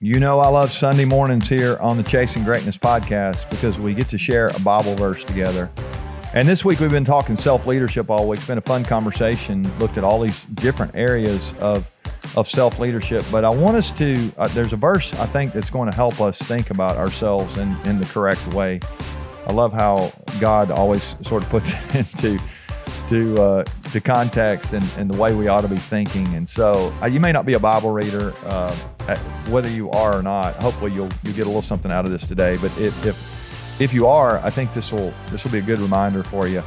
You know, I love Sunday mornings here on the Chasing Greatness podcast because we get to share a Bible verse together. And this week we've been talking self leadership all week. It's been a fun conversation, looked at all these different areas of, of self leadership. But I want us to, uh, there's a verse I think that's going to help us think about ourselves in, in the correct way. I love how God always sort of puts it into to uh, to context and, and the way we ought to be thinking. And so, uh, you may not be a Bible reader, uh, whether you are or not. Hopefully, you'll you get a little something out of this today. But if if, if you are, I think this will this will be a good reminder for you.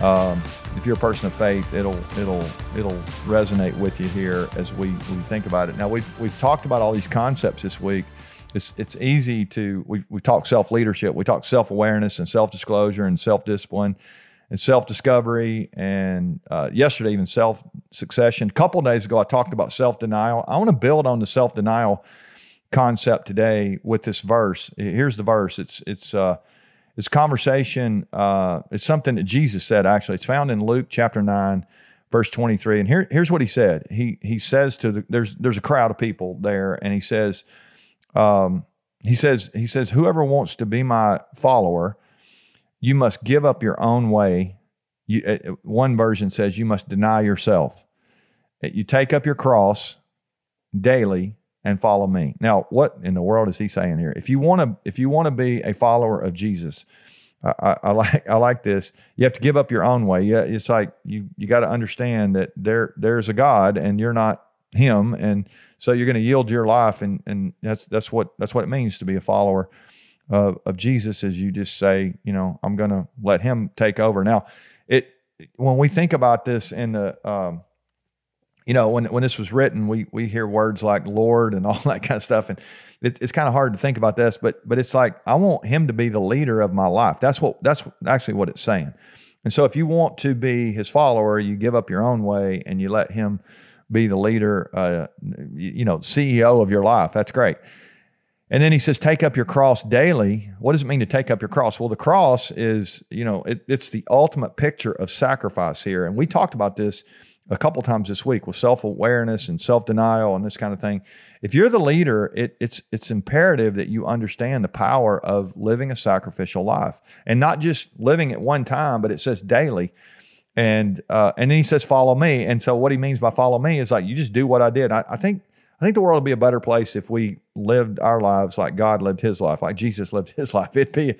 Um, if you're a person of faith, it'll it'll it'll resonate with you here as we, we think about it. Now we've we've talked about all these concepts this week. It's it's easy to we we talk self leadership, we talk self awareness and self disclosure and self discipline and self discovery, and uh, yesterday even self succession. A couple days ago, I talked about self denial. I want to build on the self denial concept today with this verse. Here's the verse. It's it's uh, it's conversation. Uh, it's something that Jesus said. Actually, it's found in Luke chapter nine, verse twenty three. And here here's what he said. He he says to the there's there's a crowd of people there, and he says, um, he says he says whoever wants to be my follower you must give up your own way. You, uh, one version says you must deny yourself. Uh, you take up your cross daily and follow me. Now, what in the world is he saying here? If you want to, if you want to be a follower of Jesus, I, I, I, like I like this. You have to give up your own way. Yeah, it's like you you got to understand that there there's a God and you're not Him, and so you're going to yield your life, and and that's that's what that's what it means to be a follower of, of Jesus is you just say, you know, I'm going to let him take over. Now, it when we think about this in the, um, you know, when when this was written, we we hear words like Lord and all that kind of stuff, and it, it's kind of hard to think about this, but but it's like I want him to be the leader of my life. That's what that's actually what it's saying. And so, if you want to be his follower, you give up your own way and you let him be the leader, uh, you know, CEO of your life. That's great. And then he says, take up your cross daily. What does it mean to take up your cross? Well, the cross is, you know, it, it's the ultimate picture of sacrifice here. And we talked about this a couple times this week with self awareness and self denial and this kind of thing. If you're the leader, it, it's it's imperative that you understand the power of living a sacrificial life and not just living at one time, but it says daily. And uh, and then he says, follow me. And so what he means by follow me is like you just do what I did. I, I think I think the world would be a better place if we lived our lives like God lived his life, like Jesus lived his life. It'd be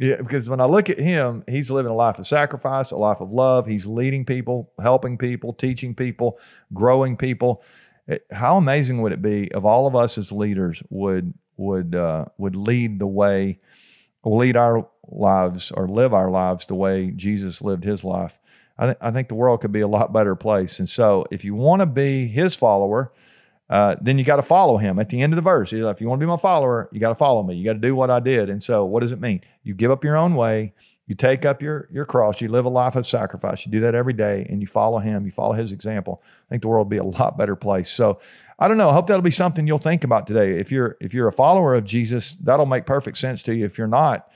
yeah, because when I look at him, he's living a life of sacrifice, a life of love. He's leading people, helping people, teaching people, growing people. It, how amazing would it be if all of us as leaders would would uh, would lead the way, lead our lives or live our lives the way Jesus lived his life? I, th- I think the world could be a lot better place. And so, if you want to be his follower, uh, then you got to follow him. At the end of the verse, Like, if you want to be my follower, you got to follow me. You got to do what I did. And so, what does it mean? You give up your own way. You take up your your cross. You live a life of sacrifice. You do that every day, and you follow him. You follow his example. I think the world will be a lot better place. So, I don't know. I hope that'll be something you'll think about today. If you're if you're a follower of Jesus, that'll make perfect sense to you. If you're not,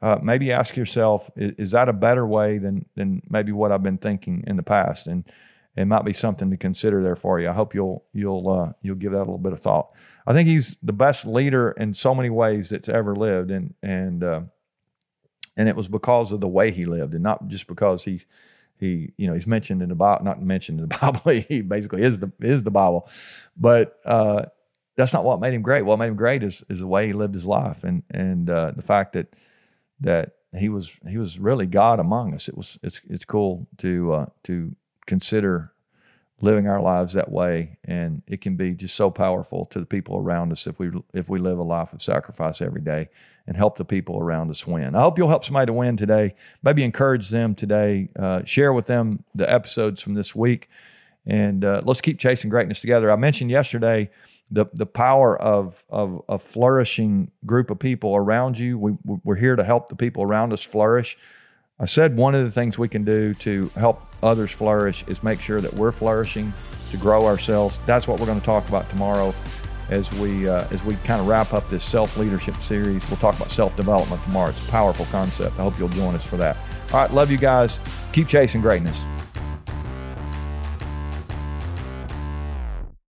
uh, maybe ask yourself: is, is that a better way than than maybe what I've been thinking in the past? And it might be something to consider there for you. I hope you'll you'll uh, you'll give that a little bit of thought. I think he's the best leader in so many ways that's ever lived, and and uh, and it was because of the way he lived, and not just because he he you know he's mentioned in the Bible, not mentioned in the Bible. he basically is the is the Bible, but uh, that's not what made him great. What made him great is is the way he lived his life, and and uh, the fact that that he was he was really God among us. It was it's it's cool to uh, to consider living our lives that way and it can be just so powerful to the people around us if we if we live a life of sacrifice every day and help the people around us win. I hope you'll help somebody to win today. Maybe encourage them today uh, share with them the episodes from this week and uh, let's keep chasing greatness together. I mentioned yesterday the, the power of, of a flourishing group of people around you. We, we're here to help the people around us flourish I said one of the things we can do to help others flourish is make sure that we're flourishing to grow ourselves. That's what we're going to talk about tomorrow as we uh, as we kind of wrap up this self leadership series. We'll talk about self development tomorrow. It's a powerful concept. I hope you'll join us for that. All right, love you guys. Keep chasing greatness.